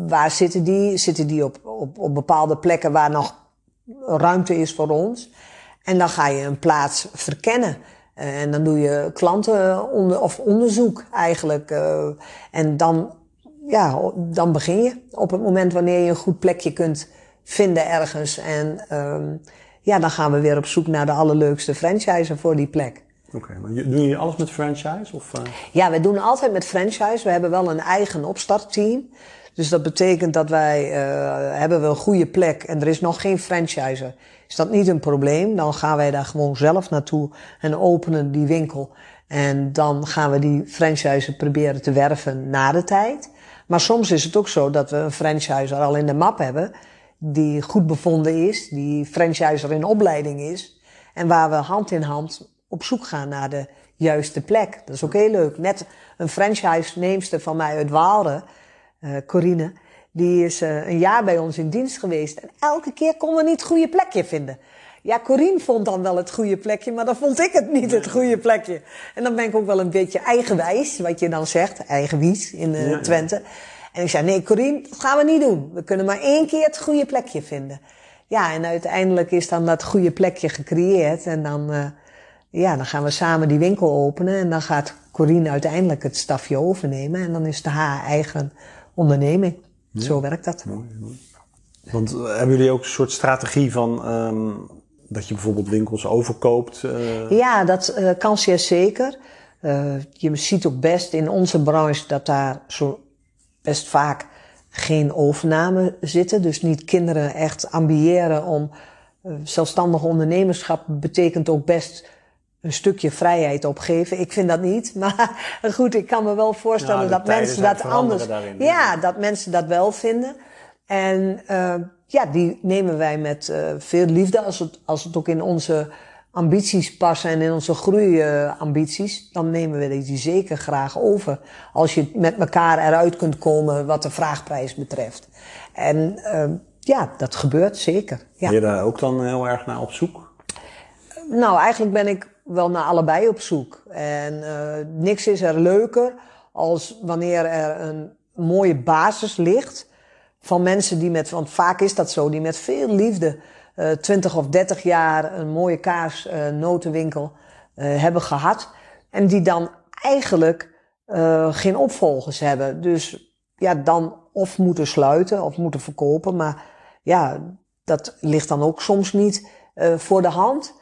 waar zitten die? Zitten die op, op, op bepaalde plekken waar nog ruimte is voor ons? En dan ga je een plaats verkennen. En dan doe je klanten onder, of onderzoek eigenlijk. Uh, en dan, ja, dan begin je op het moment wanneer je een goed plekje kunt vinden ergens. En um, ja, dan gaan we weer op zoek naar de allerleukste franchise voor die plek. Oké, okay, doen jullie alles met franchise? Of, uh... Ja, we doen altijd met franchise. We hebben wel een eigen opstartteam. Dus dat betekent dat wij uh, hebben we een goede plek en er is nog geen franchise. Is dat niet een probleem? Dan gaan wij daar gewoon zelf naartoe en openen die winkel. En dan gaan we die franchise proberen te werven na de tijd. Maar soms is het ook zo dat we een franchiser al in de map hebben. Die goed bevonden is, die franchiser in opleiding is. En waar we hand in hand op zoek gaan naar de juiste plek. Dat is ook heel leuk. Net een franchise-neemster van mij uit Waalre, uh, Corine, die is uh, een jaar bij ons in dienst geweest. En elke keer konden we niet het goede plekje vinden. Ja, Corine vond dan wel het goede plekje, maar dan vond ik het niet het goede plekje. En dan ben ik ook wel een beetje eigenwijs, wat je dan zegt, eigenwies in uh, Twente. En ik zei, nee Corine, dat gaan we niet doen. We kunnen maar één keer het goede plekje vinden. Ja, en uiteindelijk is dan dat goede plekje gecreëerd. En dan, uh, ja, dan gaan we samen die winkel openen. En dan gaat Corine uiteindelijk het stafje overnemen. En dan is het haar eigen onderneming. Zo werkt dat. Mooi, mooi. Want eh, hebben jullie ook een soort strategie van, um, dat je bijvoorbeeld winkels overkoopt? Uh... Ja, dat uh, kan zeer zeker. Uh, je ziet ook best in onze branche dat daar zo best vaak geen overname zitten. Dus niet kinderen echt ambiëren om zelfstandig ondernemerschap betekent ook best een stukje vrijheid opgeven. Ik vind dat niet. [laughs] Maar goed, ik kan me wel voorstellen dat mensen dat anders. Daarin, ja, dat mensen dat wel vinden. En uh, ja, die nemen wij met uh, veel liefde. Als het, als het ook in onze ambities passen en in onze groeiambities, dan nemen we die zeker graag over. Als je met elkaar eruit kunt komen wat de vraagprijs betreft. En uh, ja, dat gebeurt zeker. Ja. Ben je daar ook dan heel erg naar op zoek? Nou, eigenlijk ben ik wel naar allebei op zoek. En uh, niks is er leuker als wanneer er een mooie basis ligt van mensen die met, want vaak is dat zo, die met veel liefde uh, 20 of 30 jaar een mooie kaars uh, notenwinkel hebben gehad. En die dan eigenlijk geen opvolgers hebben. Dus ja, dan of moeten sluiten of moeten verkopen. Maar ja, dat ligt dan ook soms niet voor de hand.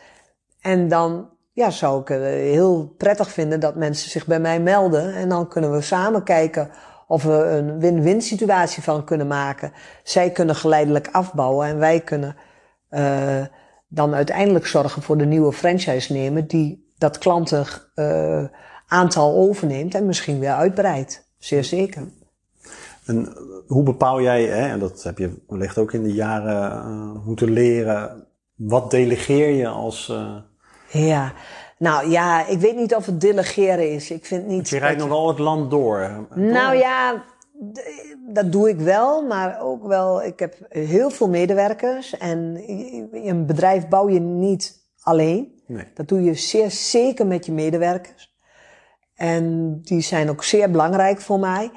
En dan ja, zou ik het heel prettig vinden dat mensen zich bij mij melden. En dan kunnen we samen kijken of we een win-win situatie van kunnen maken. Zij kunnen geleidelijk afbouwen en wij kunnen uh, dan uiteindelijk zorgen voor de nieuwe franchise-nemer die dat klantenaantal uh, aantal overneemt en misschien weer uitbreidt. Zeer zeker. En hoe bepaal jij, hè, en dat heb je wellicht ook in de jaren uh, moeten leren, wat delegeer je als ja, nou ja, ik weet niet of het delegeren is. Ik vind niet. Je rijdt nog wel het land door. Nou ja, dat doe ik wel, maar ook wel. Ik heb heel veel medewerkers en een bedrijf bouw je niet alleen. Nee. Dat doe je zeer zeker met je medewerkers. En die zijn ook zeer belangrijk voor mij.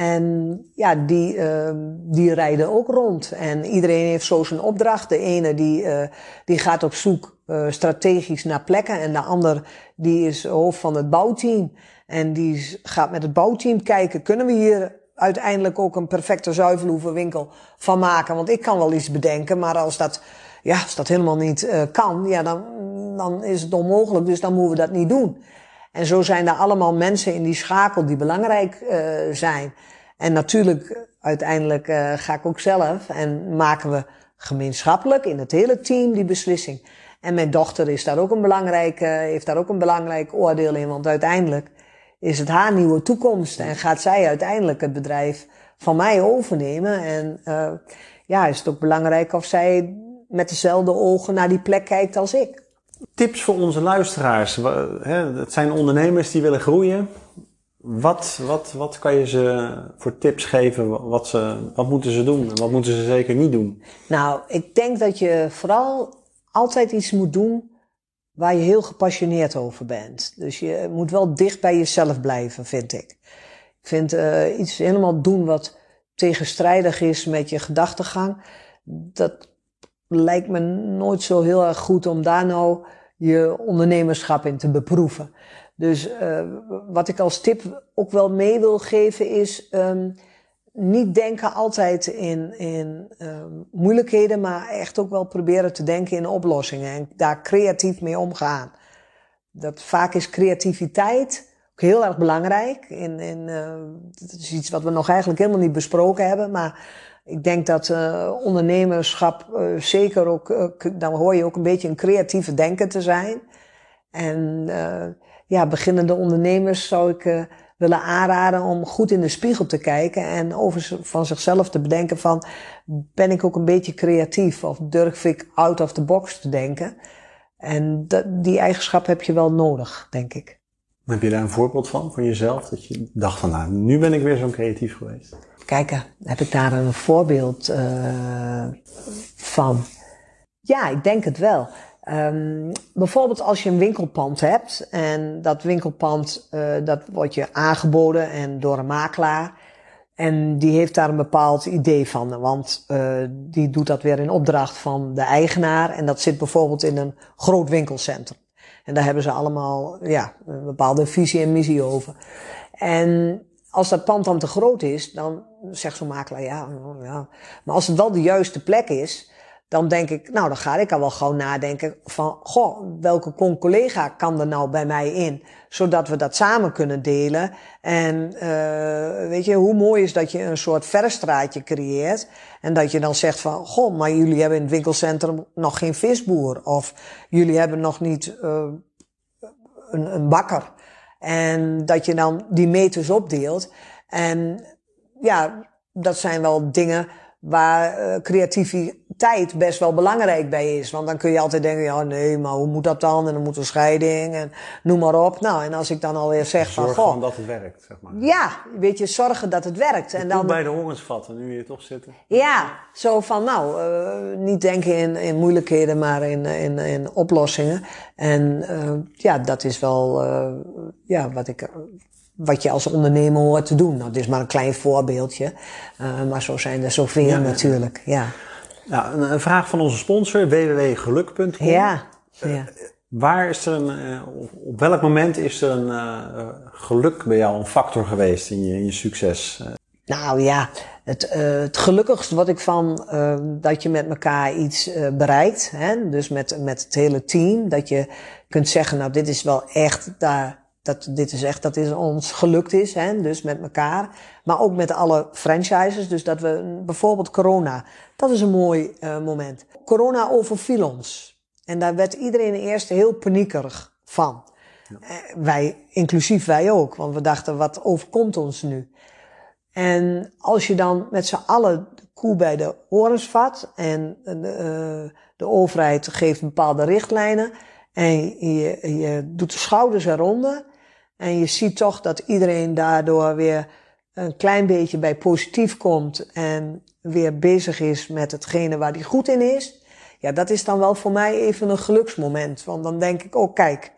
En ja, die, uh, die rijden ook rond. En iedereen heeft zo zijn opdracht. De ene die, uh, die gaat op zoek uh, strategisch naar plekken. En de ander die is hoofd van het bouwteam. En die gaat met het bouwteam kijken, kunnen we hier uiteindelijk ook een perfecte zuivelhoevenwinkel van maken? Want ik kan wel iets bedenken, maar als dat, ja, als dat helemaal niet uh, kan, ja, dan, dan is het onmogelijk. Dus dan moeten we dat niet doen. En zo zijn er allemaal mensen in die schakel die belangrijk uh, zijn. En natuurlijk, uiteindelijk uh, ga ik ook zelf en maken we gemeenschappelijk in het hele team die beslissing. En mijn dochter is daar ook een belangrijk, uh, heeft daar ook een belangrijk oordeel in, want uiteindelijk is het haar nieuwe toekomst en gaat zij uiteindelijk het bedrijf van mij overnemen. En uh, ja, is het ook belangrijk of zij met dezelfde ogen naar die plek kijkt als ik. Tips voor onze luisteraars. Het zijn ondernemers die willen groeien. Wat, wat, wat kan je ze voor tips geven? Wat, ze, wat moeten ze doen en wat moeten ze zeker niet doen? Nou, ik denk dat je vooral altijd iets moet doen waar je heel gepassioneerd over bent. Dus je moet wel dicht bij jezelf blijven, vind ik. Ik vind uh, iets helemaal doen wat tegenstrijdig is met je gedachtegang. Dat lijkt me nooit zo heel erg goed om daar nou je ondernemerschap in te beproeven. Dus uh, wat ik als tip ook wel mee wil geven is um, niet denken altijd in, in um, moeilijkheden, maar echt ook wel proberen te denken in oplossingen en daar creatief mee omgaan. Dat vaak is creativiteit ook heel erg belangrijk. In, in, uh, dat is iets wat we nog eigenlijk helemaal niet besproken hebben, maar ik denk dat uh, ondernemerschap uh, zeker ook, uh, dan hoor je ook een beetje een creatieve denker te zijn. En ja, beginnende ondernemers zou ik willen aanraden om goed in de spiegel te kijken en over van zichzelf te bedenken van, ben ik ook een beetje creatief of durf ik out of the box te denken? En dat, die eigenschap heb je wel nodig, denk ik. Heb je daar een voorbeeld van, van jezelf? Dat je dacht van, nou, nu ben ik weer zo creatief geweest. Kijk, heb ik daar een voorbeeld uh, van? Ja, ik denk het wel. Um, bijvoorbeeld als je een winkelpand hebt en dat winkelpand uh, dat wordt je aangeboden en door een makelaar. En die heeft daar een bepaald idee van, want uh, die doet dat weer in opdracht van de eigenaar. En dat zit bijvoorbeeld in een groot winkelcentrum. En daar hebben ze allemaal ja, een bepaalde visie en missie over. En als dat pand dan te groot is, dan zegt zo'n makelaar, ja, ja. Maar als het wel de juiste plek is, dan denk ik, nou, dan ga ik al wel gauw nadenken van, goh, welke collega kan er nou bij mij in? Zodat we dat samen kunnen delen. En uh, weet je, hoe mooi is dat je een soort verstraatje creëert. En dat je dan zegt van, goh, maar jullie hebben in het winkelcentrum nog geen visboer. Of jullie hebben nog niet uh, een, een bakker. En dat je dan die meters opdeelt. En ja, dat zijn wel dingen waar uh, creativiteit best wel belangrijk bij is. Want dan kun je altijd denken, ja nee, maar hoe moet dat dan? En dan moet een scheiding en noem maar op. Nou, en als ik dan alweer zeg Zorg van, goh. dat het werkt, zeg maar. Ja, weet je, zorgen dat het werkt. en dan bij de horens vatten, nu hier toch zitten. Ja, zo van, nou, uh, niet denken in, in moeilijkheden, maar in, in, in oplossingen. En uh, ja, dat is wel, ja, wat ik wat je als ondernemer hoort te doen. Nou, dit is maar een klein voorbeeldje. Uh, maar zo zijn er zoveel ja, natuurlijk. Ja. Nou, een, vraag van onze sponsor, www.geluk.com. Ja. ja. Waar is er een, uh, op welk moment is er een geluk bij jou een factor geweest in je, in je succes? Nou ja, het, het gelukkigste wat ik van dat je met elkaar iets bereikt. Hè? Dus met, met het hele team. Dat je kunt zeggen, nou dit is wel echt daar dat dit is echt, dat is ons gelukt is, hè, dus met elkaar. Maar ook met alle franchises. Dus dat we, bijvoorbeeld corona, dat is een mooi uh, moment. Corona overviel ons. En daar werd iedereen eerst heel paniekerig van. Ja. Uh, wij, inclusief wij ook, want we dachten, wat overkomt ons nu? En als je dan met z'n allen de koe bij de horens vat en de, uh, de overheid geeft bepaalde richtlijnen en je, je doet de schouders eronder en je ziet toch dat iedereen daardoor weer een klein beetje bij positief komt en weer bezig is met hetgene waar hij goed in is. Ja, dat is dan wel voor mij even een geluksmoment. Want dan denk ik, oh kijk,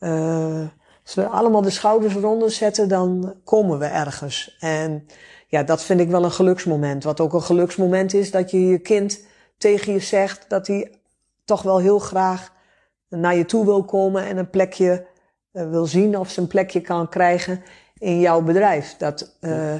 uh, als we allemaal de schouders eronder zetten, dan komen we ergens. En ja, dat vind ik wel een geluksmoment. Wat ook een geluksmoment is, dat je je kind tegen je zegt dat hij toch wel heel graag naar je toe wil komen en een plekje wil zien of ze een plekje kan krijgen in jouw bedrijf. Dat, uh,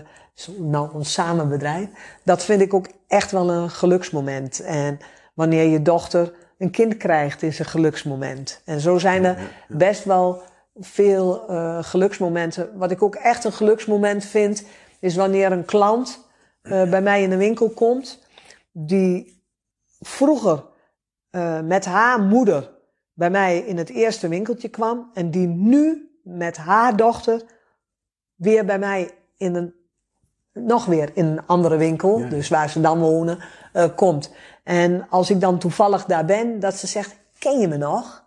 nou, ons samenbedrijf. Dat vind ik ook echt wel een geluksmoment. En wanneer je dochter een kind krijgt, is een geluksmoment. En zo zijn er best wel veel uh, geluksmomenten. Wat ik ook echt een geluksmoment vind, is wanneer een klant uh, bij mij in de winkel komt, die vroeger met haar moeder bij mij in het eerste winkeltje kwam en die nu met haar dochter weer bij mij in een, nog weer in een andere winkel, ja. dus waar ze dan wonen, uh, komt. En als ik dan toevallig daar ben, dat ze zegt, ken je me nog?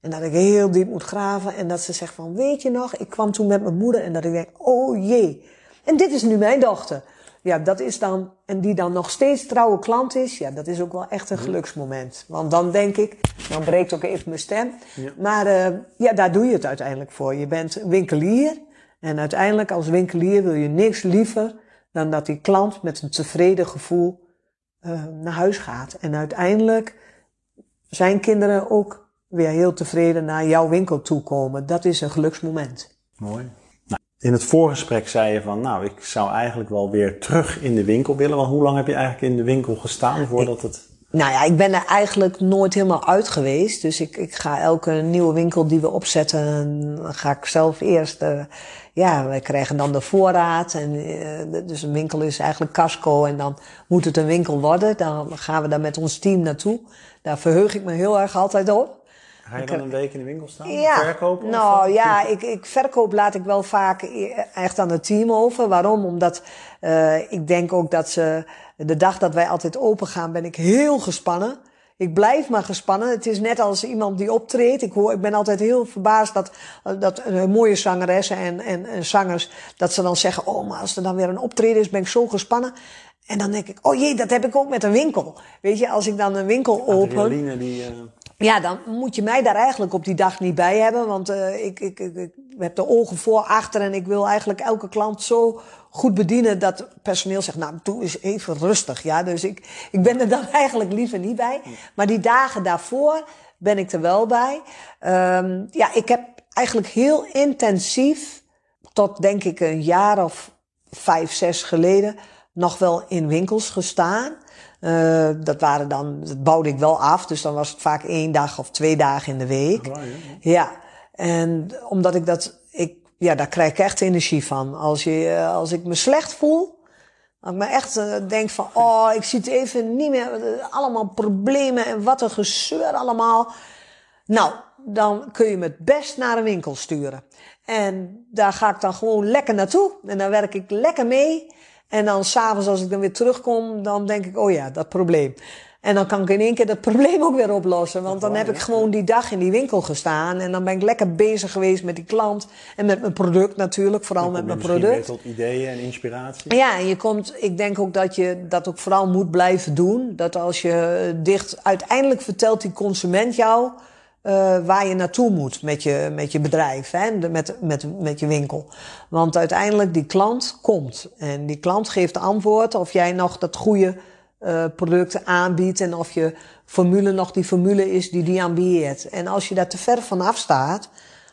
En dat ik heel diep moet graven en dat ze zegt van, weet je nog, ik kwam toen met mijn moeder en dat ik denk, oh jee. En dit is nu mijn dochter ja, dat is dan, en die dan nog steeds trouwe klant is, ja, dat is ook wel echt een geluksmoment. Want dan denk ik, dan breekt ook even mijn stem. Ja. Maar uh, ja, daar doe je het uiteindelijk voor. Je bent winkelier. En uiteindelijk als winkelier wil je niks liever dan dat die klant met een tevreden gevoel uh, naar huis gaat. En uiteindelijk zijn kinderen ook weer heel tevreden naar jouw winkel toe komen. Dat is een geluksmoment. Mooi. In het voorgesprek zei je van, nou, ik zou eigenlijk wel weer terug in de winkel willen. Want hoe lang heb je eigenlijk in de winkel gestaan voordat het... Nou ja, ik ben er eigenlijk nooit helemaal uit geweest. Dus ik, ik ga elke nieuwe winkel die we opzetten, ga ik zelf eerst... Uh, ja, wij krijgen dan de voorraad. En, uh, dus een winkel is eigenlijk casco en dan moet het een winkel worden. Dan gaan we daar met ons team naartoe. Daar verheug ik me heel erg altijd op. Ga je dan een week in de winkel staan? Ja, verkopen? Nou ja, ik, ik verkoop laat ik wel vaak e- echt aan het team over. Waarom? Omdat uh, ik denk ook dat ze de dag dat wij altijd open gaan, ben ik heel gespannen. Ik blijf maar gespannen. Het is net als iemand die optreedt. Ik, hoor, ik ben altijd heel verbaasd dat, dat uh, mooie zangeressen en, en, en zangers, dat ze dan zeggen, oh, maar als er dan weer een optreden is, ben ik zo gespannen. En dan denk ik, oh jee, dat heb ik ook met een winkel. Weet je, als ik dan een winkel open. Die, uh... Ja, dan moet je mij daar eigenlijk op die dag niet bij hebben. Want uh, ik, ik, ik, heb de ogen voor, achter en ik wil eigenlijk elke klant zo goed bedienen dat personeel zegt, nou, doe eens even rustig. Ja, dus ik, ik ben er dan [laughs] eigenlijk liever niet bij. Maar die dagen daarvoor ben ik er wel bij. Um, ja, ik heb eigenlijk heel intensief, tot denk ik een jaar of vijf, zes geleden, nog wel in winkels gestaan. Uh, dat waren dan, dat bouwde ik wel af, dus dan was het vaak één dag of twee dagen in de week. Oh, ja. Ja, en omdat ik dat, ik, ja, daar krijg ik echt energie van. Als, je, uh, als ik me slecht voel, als ik me echt uh, denk van, oh, ik zie het even niet meer, allemaal problemen en wat een gezeur allemaal. Nou, dan kun je me het best naar een winkel sturen. En daar ga ik dan gewoon lekker naartoe. En dan werk ik lekker mee. En dan s'avonds als ik dan weer terugkom, dan denk ik, oh ja, dat probleem. En dan kan ik in één keer dat [laughs] probleem ook weer oplossen. Want dan heb ik gewoon die dag in die winkel gestaan. En dan ben ik lekker bezig geweest met die klant. En met mijn product natuurlijk, vooral met mijn product. Weer tot ideeën en inspiratie. Ja, en je komt, ik denk ook dat je dat ook vooral moet blijven doen. Dat als je dicht, uiteindelijk vertelt die consument jou uh, waar je naartoe moet met je, met je bedrijf, hè, met, met, met je winkel. Want uiteindelijk die klant komt en die klant geeft antwoord of jij nog dat goede uh, product aanbiedt en of je formule nog die formule is die die aanbiedt. En als je daar te ver vanaf staat,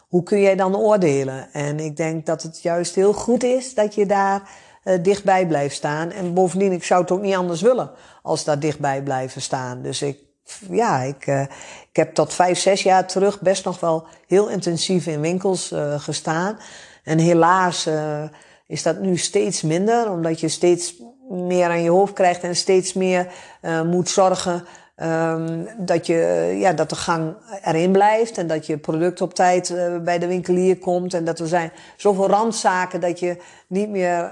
hoe kun jij dan oordelen? En ik denk dat het juist heel goed is dat je daar uh, dichtbij blijft staan. En bovendien, ik zou het ook niet anders willen als daar dichtbij blijven staan. Dus ik ja, ik, uh, ik heb tot vijf, zes jaar terug best nog wel heel intensief in winkels uh, gestaan. En helaas uh, is dat nu steeds minder, omdat je steeds meer aan je hoofd krijgt en steeds meer moet zorgen um, dat, je, ja, dat de gang erin blijft en dat je product op tijd bij de winkelier komt. En dat er zijn zoveel randzaken dat je niet meer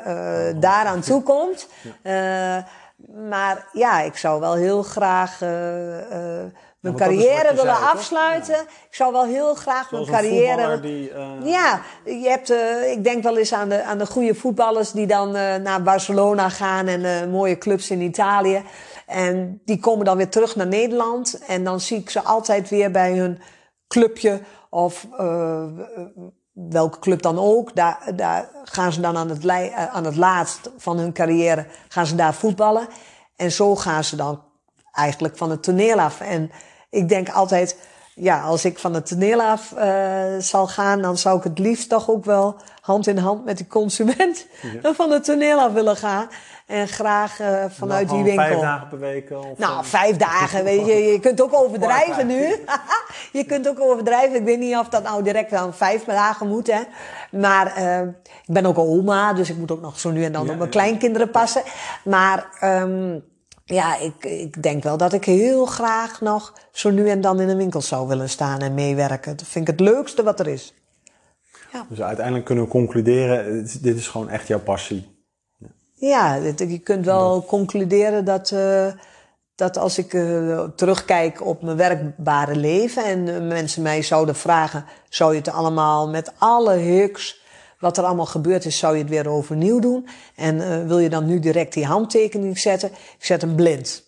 daaraan toe komt. Ja. Maar ja, ik zou wel heel graag uh, uh, mijn carrière willen zei, afsluiten. Ja. Ik zou wel heel graag Zoals mijn carrière. Die, uh... Ja, je hebt, ik denk wel eens aan de, aan de goede voetballers die dan naar Barcelona gaan en mooie clubs in Italië. En die komen dan weer terug naar Nederland. En dan zie ik ze altijd weer bij hun clubje of welke club dan ook, daar, daar gaan ze dan aan het, aan het laatst van hun carrière, gaan ze daar voetballen. En zo gaan ze dan eigenlijk van het toneel af. En ik denk altijd, ja, als ik van het toneel af uh, zal gaan, dan zou ik het liefst toch ook wel hand in hand met de consument ja. [laughs] van het toneel af willen gaan. En graag uh, vanuit die winkel. Vijf dagen per week? Of nou, vijf [laughs] dagen, weet je. Je kunt ook overdrijven nu. [laughs] je kunt ook overdrijven. Ik weet niet of dat nou direct aan vijf dagen moet, hè. Maar uh, ik ben ook oma, dus ik moet ook nog zo nu en dan ja, op mijn kleinkinderen passen. Maar um, ja, ik, ik denk wel dat ik heel graag nog zo nu en dan in een winkel zou willen staan en meewerken. Dat vind ik het leukste wat er is. Ja. Dus uiteindelijk kunnen we concluderen, dit is gewoon echt jouw passie. Ja, je kunt wel dat. concluderen dat, uh, dat als ik uh, terugkijk op mijn werkbare leven en uh, mensen mij zouden vragen, zou je het allemaal met alle hicks, wat er allemaal gebeurd is, zou je het weer overnieuw doen? En wil je dan nu direct die handtekening zetten? Ik zet hem blind.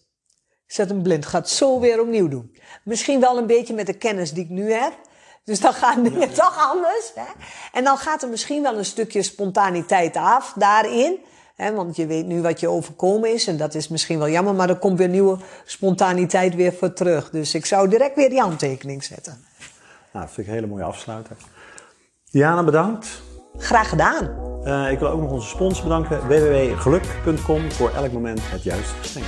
Ik zet hem blind. Ga het zo weer opnieuw doen. Misschien wel een beetje met de kennis die ik nu heb. Dus dan gaan dingen ja. toch anders. Hè? En dan gaat er misschien wel een stukje spontaniteit af daarin. Hè, want je weet nu wat je overkomen is. En dat is misschien wel jammer. Maar er komt weer nieuwe spontaniteit weer voor terug. Dus ik zou direct weer die handtekening zetten. Nou, dat vind ik een hele mooie afsluiter. Diana, bedankt. Graag gedaan. Uh, ik wil ook nog onze sponsor bedanken. www.geluk.com voor elk moment het juiste geschenk.